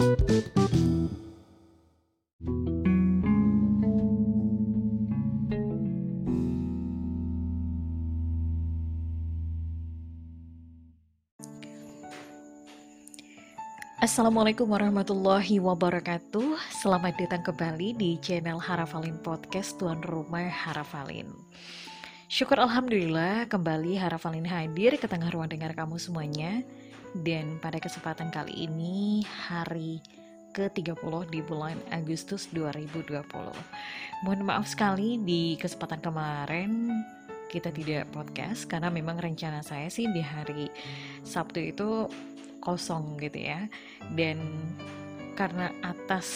Assalamualaikum warahmatullahi wabarakatuh. Selamat datang kembali di channel Harafalin Podcast Tuan Rumah Harafalin. Syukur Alhamdulillah kembali Harafalin hadir ke tengah ruang dengar kamu semuanya Dan pada kesempatan kali ini hari ke-30 di bulan Agustus 2020 Mohon maaf sekali di kesempatan kemarin kita tidak podcast Karena memang rencana saya sih di hari Sabtu itu kosong gitu ya. Dan karena atas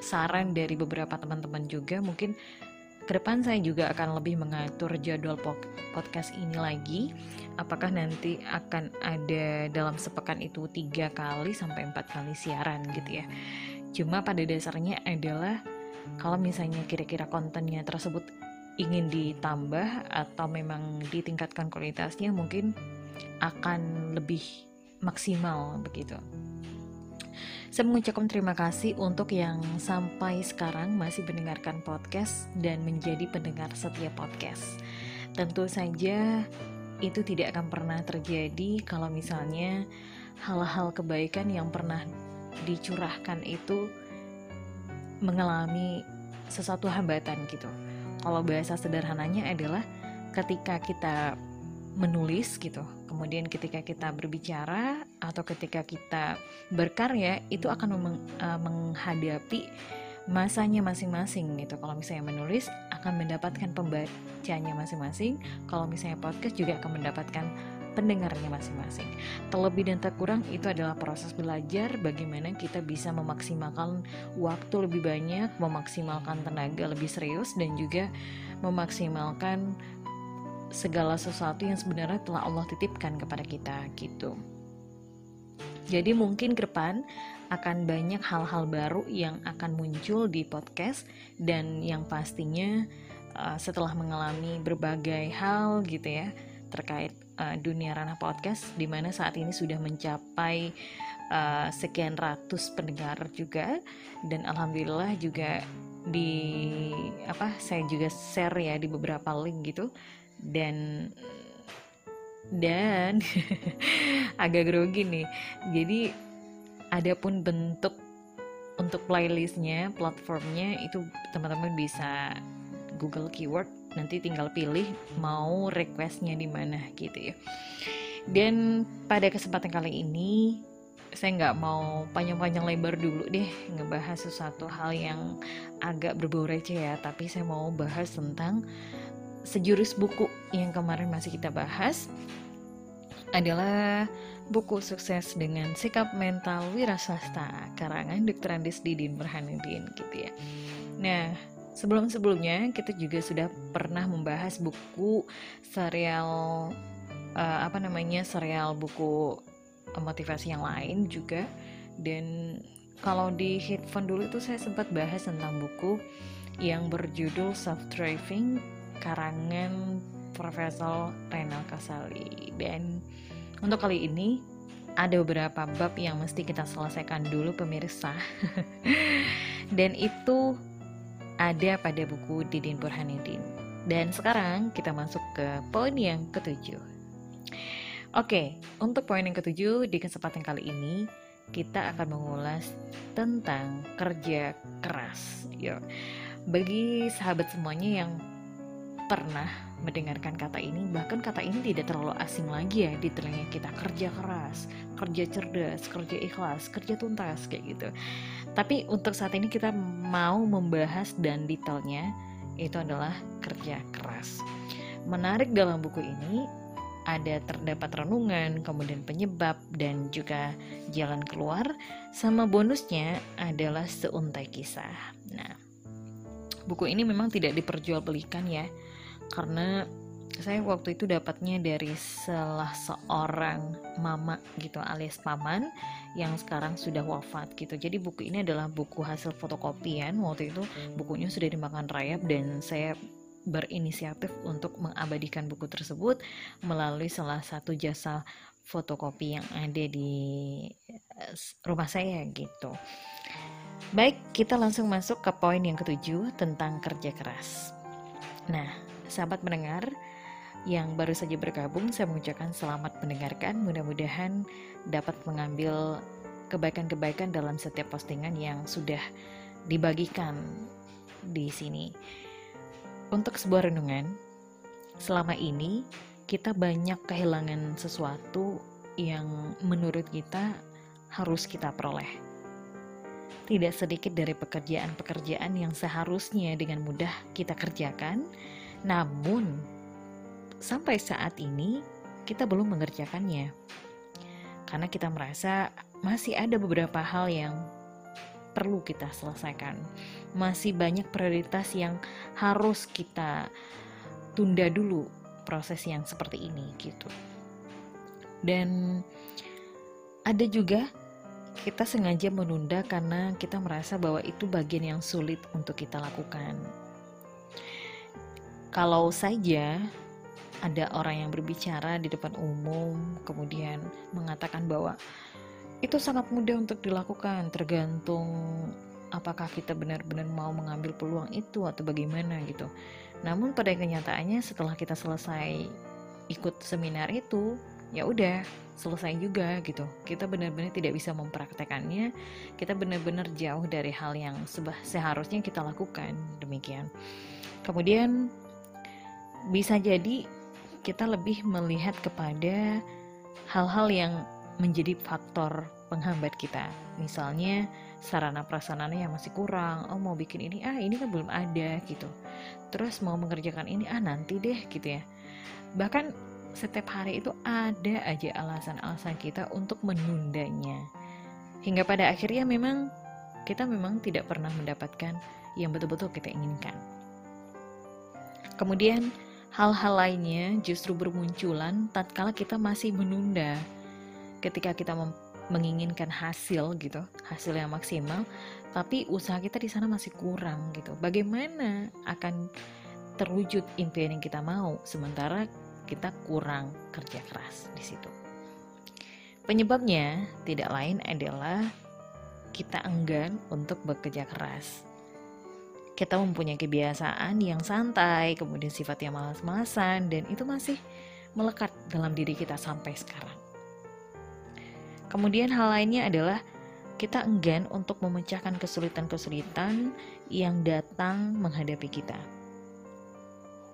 saran dari beberapa teman-teman juga mungkin ke depan saya juga akan lebih mengatur jadwal podcast ini lagi apakah nanti akan ada dalam sepekan itu tiga kali sampai empat kali siaran gitu ya cuma pada dasarnya adalah kalau misalnya kira-kira kontennya tersebut ingin ditambah atau memang ditingkatkan kualitasnya mungkin akan lebih maksimal begitu. Saya mengucapkan terima kasih untuk yang sampai sekarang masih mendengarkan podcast dan menjadi pendengar setiap podcast. Tentu saja itu tidak akan pernah terjadi kalau misalnya hal-hal kebaikan yang pernah dicurahkan itu mengalami sesuatu hambatan gitu. Kalau bahasa sederhananya adalah ketika kita menulis gitu. Kemudian ketika kita berbicara atau ketika kita berkarya itu akan uh, menghadapi masanya masing-masing gitu. Kalau misalnya menulis akan mendapatkan pembacanya masing-masing, kalau misalnya podcast juga akan mendapatkan pendengarnya masing-masing. Terlebih dan tak kurang itu adalah proses belajar bagaimana kita bisa memaksimalkan waktu lebih banyak, memaksimalkan tenaga lebih serius dan juga memaksimalkan segala sesuatu yang sebenarnya telah Allah titipkan kepada kita gitu. Jadi mungkin ke depan akan banyak hal-hal baru yang akan muncul di podcast dan yang pastinya uh, setelah mengalami berbagai hal gitu ya terkait uh, dunia ranah podcast di mana saat ini sudah mencapai uh, sekian ratus pendengar juga dan alhamdulillah juga di apa saya juga share ya di beberapa link gitu dan dan agak grogi nih. Jadi ada pun bentuk untuk playlistnya platformnya itu teman-teman bisa Google keyword nanti tinggal pilih mau requestnya di mana gitu ya. Dan pada kesempatan kali ini saya nggak mau panjang-panjang lebar dulu deh ngebahas sesuatu hal yang agak berbau receh ya. Tapi saya mau bahas tentang sejurus buku yang kemarin masih kita bahas adalah buku sukses dengan sikap mental wiraswasta karangan Dr. Andis Didin Burhanuddin gitu ya. Nah, sebelum-sebelumnya kita juga sudah pernah membahas buku serial uh, apa namanya serial buku motivasi yang lain juga dan kalau di headphone dulu itu saya sempat bahas tentang buku yang berjudul Self Driving karangan Profesor Renal Kasali. Dan untuk kali ini ada beberapa bab yang mesti kita selesaikan dulu pemirsa. Dan itu ada pada buku Didin Burhanuddin. Dan sekarang kita masuk ke poin yang ketujuh. Oke, untuk poin yang ketujuh di kesempatan kali ini kita akan mengulas tentang kerja keras. Yuk, bagi sahabat semuanya yang pernah mendengarkan kata ini, bahkan kata ini tidak terlalu asing lagi ya di telinga kita. Kerja keras, kerja cerdas, kerja ikhlas, kerja tuntas kayak gitu. Tapi untuk saat ini kita mau membahas dan detailnya itu adalah kerja keras. Menarik dalam buku ini ada terdapat renungan, kemudian penyebab dan juga jalan keluar sama bonusnya adalah seuntai kisah. Nah, buku ini memang tidak diperjualbelikan ya karena saya waktu itu dapatnya dari salah seorang mama gitu alias paman yang sekarang sudah wafat gitu. Jadi buku ini adalah buku hasil fotokopian. Waktu itu bukunya sudah dimakan rayap dan saya berinisiatif untuk mengabadikan buku tersebut melalui salah satu jasa fotokopi yang ada di eh, rumah saya gitu. Baik, kita langsung masuk ke poin yang ketujuh tentang kerja keras. Nah, sahabat mendengar yang baru saja bergabung, saya mengucapkan selamat mendengarkan. Mudah-mudahan dapat mengambil kebaikan-kebaikan dalam setiap postingan yang sudah dibagikan di sini. Untuk sebuah renungan, selama ini kita banyak kehilangan sesuatu yang menurut kita harus kita peroleh tidak sedikit dari pekerjaan-pekerjaan yang seharusnya dengan mudah kita kerjakan, namun sampai saat ini kita belum mengerjakannya. Karena kita merasa masih ada beberapa hal yang perlu kita selesaikan. Masih banyak prioritas yang harus kita tunda dulu proses yang seperti ini gitu. Dan ada juga kita sengaja menunda karena kita merasa bahwa itu bagian yang sulit untuk kita lakukan. Kalau saja ada orang yang berbicara di depan umum, kemudian mengatakan bahwa itu sangat mudah untuk dilakukan, tergantung apakah kita benar-benar mau mengambil peluang itu atau bagaimana gitu. Namun pada kenyataannya setelah kita selesai ikut seminar itu, ya udah selesai juga gitu kita benar-benar tidak bisa mempraktekannya kita benar-benar jauh dari hal yang seharusnya kita lakukan demikian kemudian bisa jadi kita lebih melihat kepada hal-hal yang menjadi faktor penghambat kita misalnya sarana prasarananya yang masih kurang oh mau bikin ini ah ini kan belum ada gitu terus mau mengerjakan ini ah nanti deh gitu ya bahkan setiap hari itu ada aja alasan-alasan kita untuk menundanya. Hingga pada akhirnya memang kita memang tidak pernah mendapatkan yang betul-betul kita inginkan. Kemudian hal-hal lainnya justru bermunculan tatkala kita masih menunda. Ketika kita menginginkan hasil gitu, hasil yang maksimal, tapi usaha kita di sana masih kurang gitu. Bagaimana akan terwujud impian yang kita mau sementara kita kurang kerja keras di situ. Penyebabnya tidak lain adalah kita enggan untuk bekerja keras. Kita mempunyai kebiasaan yang santai, kemudian sifat yang malas-malasan, dan itu masih melekat dalam diri kita sampai sekarang. Kemudian hal lainnya adalah kita enggan untuk memecahkan kesulitan-kesulitan yang datang menghadapi kita.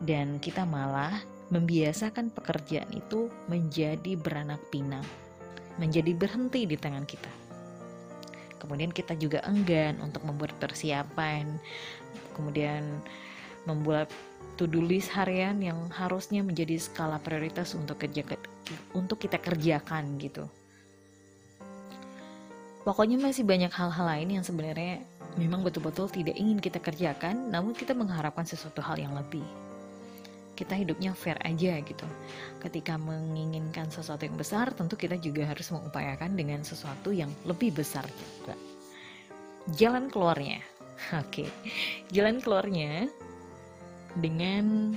Dan kita malah membiasakan pekerjaan itu menjadi beranak pinang, menjadi berhenti di tangan kita. Kemudian kita juga enggan untuk membuat persiapan, kemudian membuat to-do list harian yang harusnya menjadi skala prioritas untuk kerja untuk kita kerjakan gitu. Pokoknya masih banyak hal-hal lain yang sebenarnya memang betul-betul tidak ingin kita kerjakan, namun kita mengharapkan sesuatu hal yang lebih kita hidupnya fair aja gitu. Ketika menginginkan sesuatu yang besar, tentu kita juga harus mengupayakan dengan sesuatu yang lebih besar juga. Jalan keluarnya, oke, jalan keluarnya dengan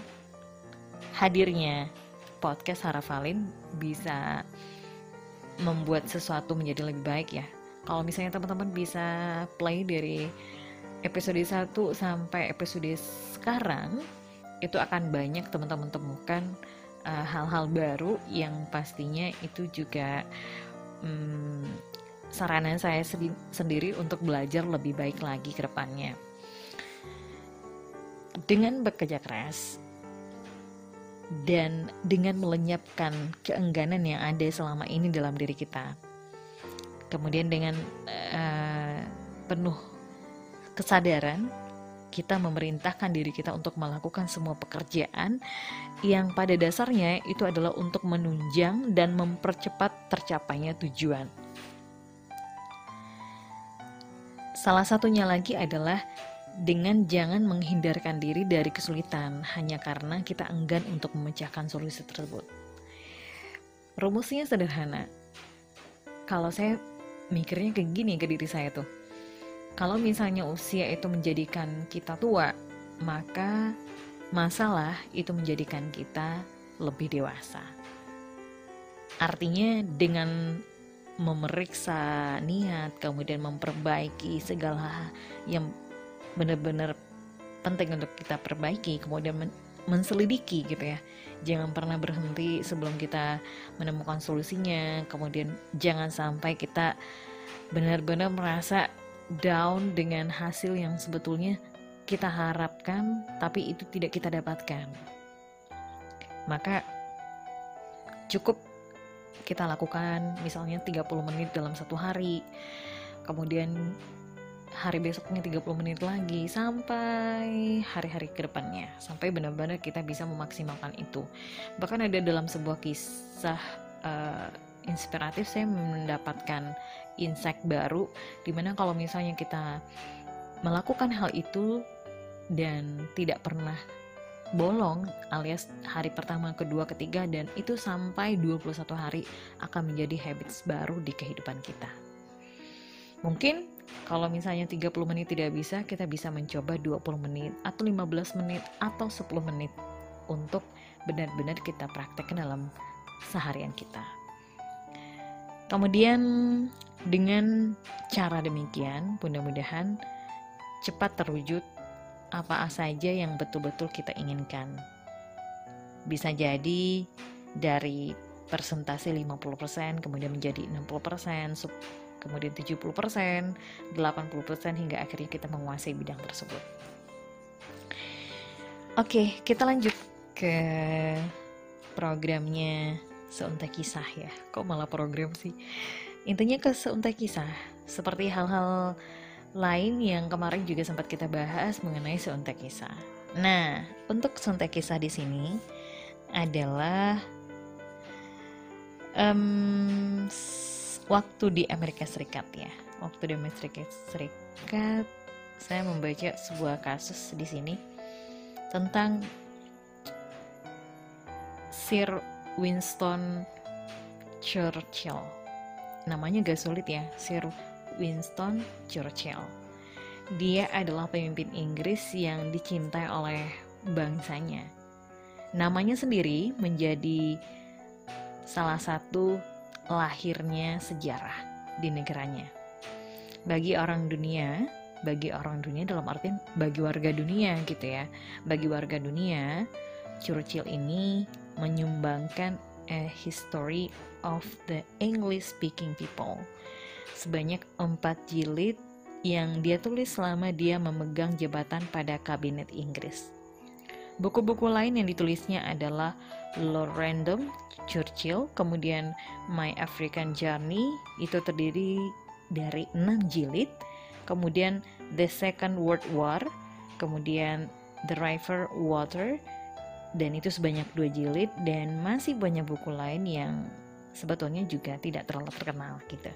hadirnya podcast Harafalin bisa membuat sesuatu menjadi lebih baik ya. Kalau misalnya teman-teman bisa play dari episode 1 sampai episode sekarang, itu akan banyak teman-teman temukan uh, hal-hal baru yang pastinya itu juga um, saranan saya sendiri untuk belajar lebih baik lagi ke depannya. Dengan bekerja keras dan dengan melenyapkan keengganan yang ada selama ini dalam diri kita, kemudian dengan uh, penuh kesadaran kita memerintahkan diri kita untuk melakukan semua pekerjaan yang pada dasarnya itu adalah untuk menunjang dan mempercepat tercapainya tujuan. Salah satunya lagi adalah dengan jangan menghindarkan diri dari kesulitan hanya karena kita enggan untuk memecahkan solusi tersebut. Rumusnya sederhana. Kalau saya mikirnya kayak gini ke diri saya tuh kalau misalnya usia itu menjadikan kita tua, maka masalah itu menjadikan kita lebih dewasa. artinya dengan memeriksa niat kemudian memperbaiki segala yang benar-benar penting untuk kita perbaiki kemudian men menselidiki gitu ya jangan pernah berhenti sebelum kita menemukan solusinya kemudian jangan sampai kita benar-benar merasa down dengan hasil yang sebetulnya kita harapkan tapi itu tidak kita dapatkan. Maka cukup kita lakukan misalnya 30 menit dalam satu hari kemudian hari besoknya 30 menit lagi sampai hari-hari ke depannya sampai benar-benar kita bisa memaksimalkan itu. Bahkan ada dalam sebuah kisah uh, inspiratif saya mendapatkan insight baru di mana kalau misalnya kita melakukan hal itu dan tidak pernah bolong alias hari pertama, kedua, ketiga dan itu sampai 21 hari akan menjadi habits baru di kehidupan kita. Mungkin kalau misalnya 30 menit tidak bisa, kita bisa mencoba 20 menit atau 15 menit atau 10 menit untuk benar-benar kita praktekkan dalam seharian kita. Kemudian dengan cara demikian, mudah-mudahan cepat terwujud apa saja yang betul-betul kita inginkan. Bisa jadi dari persentase 50% kemudian menjadi 60%, kemudian 70%, 80% hingga akhirnya kita menguasai bidang tersebut. Oke, kita lanjut ke programnya seuntai kisah ya. Kok malah program sih? Intinya ke seuntai kisah seperti hal-hal lain yang kemarin juga sempat kita bahas mengenai seuntai kisah. Nah untuk seuntai kisah di sini adalah um, waktu di Amerika Serikat ya. Waktu di Amerika Serikat saya membaca sebuah kasus di sini tentang Sir Winston Churchill. Namanya gak sulit ya, Sir Winston Churchill. Dia adalah pemimpin Inggris yang dicintai oleh bangsanya. Namanya sendiri menjadi salah satu lahirnya sejarah di negaranya. Bagi orang dunia, bagi orang dunia dalam artian bagi warga dunia gitu ya. Bagi warga dunia, Churchill ini menyumbangkan A History of the English Speaking People sebanyak empat jilid yang dia tulis selama dia memegang jabatan pada kabinet Inggris. Buku-buku lain yang ditulisnya adalah Lord Random, Churchill, kemudian My African Journey, itu terdiri dari enam jilid, kemudian The Second World War, kemudian The River Water, dan itu sebanyak dua jilid dan masih banyak buku lain yang sebetulnya juga tidak terlalu terkenal gitu.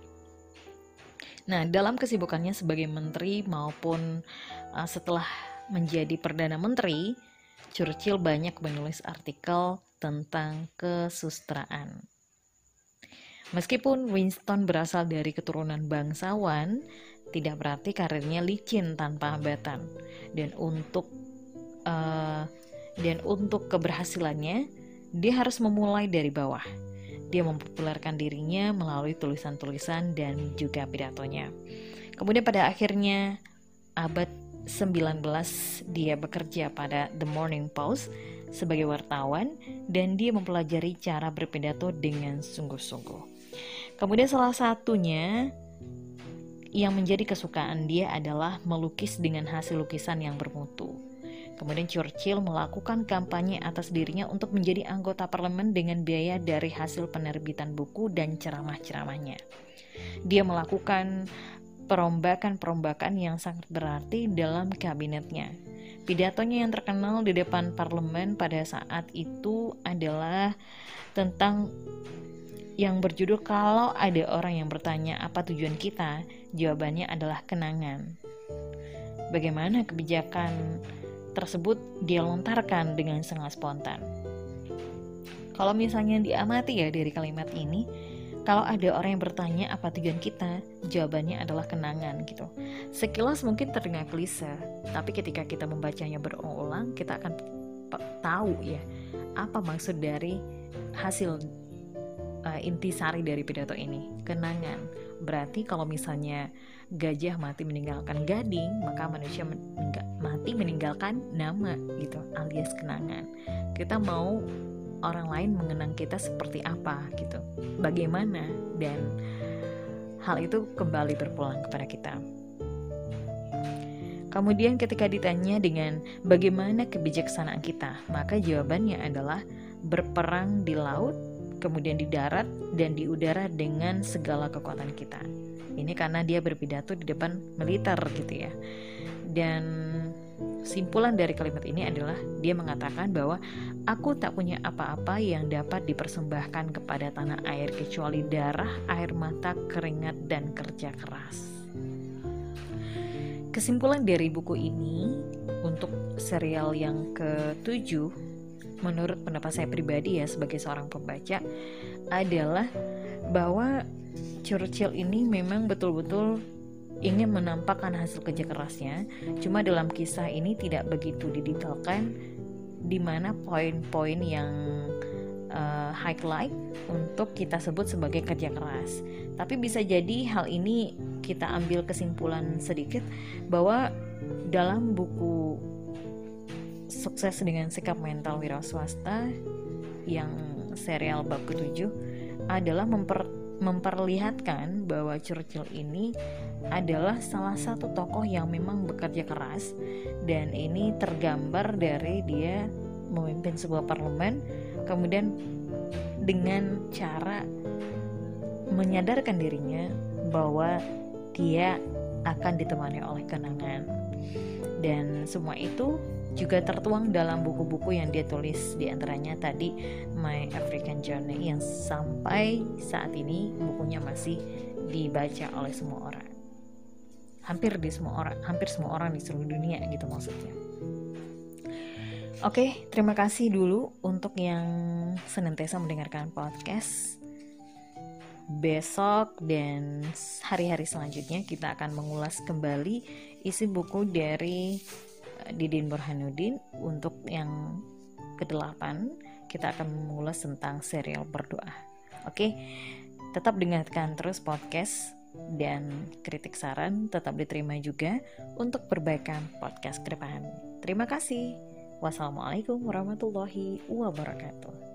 Nah, dalam kesibukannya sebagai menteri maupun uh, setelah menjadi perdana menteri, Churchill banyak menulis artikel tentang kesustraan. Meskipun Winston berasal dari keturunan bangsawan, tidak berarti karirnya licin tanpa hambatan. Dan untuk uh, dan untuk keberhasilannya, dia harus memulai dari bawah. Dia mempopulerkan dirinya melalui tulisan-tulisan dan juga pidatonya. Kemudian pada akhirnya abad 19 dia bekerja pada The Morning Post sebagai wartawan dan dia mempelajari cara berpidato dengan sungguh-sungguh. Kemudian salah satunya yang menjadi kesukaan dia adalah melukis dengan hasil lukisan yang bermutu. Kemudian Churchill melakukan kampanye atas dirinya untuk menjadi anggota parlemen dengan biaya dari hasil penerbitan buku dan ceramah-ceramahnya. Dia melakukan perombakan-perombakan yang sangat berarti dalam kabinetnya. Pidatonya yang terkenal di depan parlemen pada saat itu adalah tentang yang berjudul kalau ada orang yang bertanya apa tujuan kita, jawabannya adalah kenangan. Bagaimana kebijakan tersebut dia lontarkan dengan sangat spontan. Kalau misalnya diamati ya dari kalimat ini, kalau ada orang yang bertanya apa tujuan kita, jawabannya adalah kenangan gitu. Sekilas mungkin terdengar klise, tapi ketika kita membacanya berulang, kita akan tahu ya apa maksud dari hasil uh, intisari dari pidato ini kenangan berarti kalau misalnya gajah mati meninggalkan gading maka manusia meninggal, mati meninggalkan nama gitu alias kenangan. Kita mau orang lain mengenang kita seperti apa gitu. Bagaimana? Dan hal itu kembali berpulang kepada kita. Kemudian ketika ditanya dengan bagaimana kebijaksanaan kita, maka jawabannya adalah berperang di laut, kemudian di darat dan di udara dengan segala kekuatan kita. Ini karena dia berpidato di depan militer gitu ya. Dan simpulan dari kalimat ini adalah dia mengatakan bahwa aku tak punya apa-apa yang dapat dipersembahkan kepada tanah air kecuali darah, air mata, keringat dan kerja keras. Kesimpulan dari buku ini untuk serial yang ketujuh, menurut pendapat saya pribadi ya sebagai seorang pembaca, adalah bahwa Churchill ini memang betul-betul ingin menampakkan hasil kerja kerasnya. Cuma dalam kisah ini tidak begitu didetailkan di mana poin-poin yang uh, highlight untuk kita sebut sebagai kerja keras. Tapi bisa jadi hal ini kita ambil kesimpulan sedikit bahwa dalam buku sukses dengan sikap mental wira swasta yang serial bab ketujuh adalah memper, memperlihatkan bahwa Churchill ini adalah salah satu tokoh yang memang bekerja keras dan ini tergambar dari dia memimpin sebuah parlemen kemudian dengan cara menyadarkan dirinya bahwa dia akan ditemani oleh kenangan. Dan semua itu juga tertuang dalam buku-buku yang dia tulis di antaranya tadi My African Journey yang sampai saat ini bukunya masih dibaca oleh semua orang. Hampir di semua orang, hampir semua orang di seluruh dunia gitu maksudnya. Oke, terima kasih dulu untuk yang senantiasa mendengarkan podcast besok dan hari-hari selanjutnya kita akan mengulas kembali isi buku dari Didin Burhanuddin untuk yang kedelapan kita akan mengulas tentang serial berdoa. Oke? Tetap dengarkan terus podcast dan kritik saran tetap diterima juga untuk perbaikan podcast ke depan. Terima kasih. Wassalamualaikum warahmatullahi wabarakatuh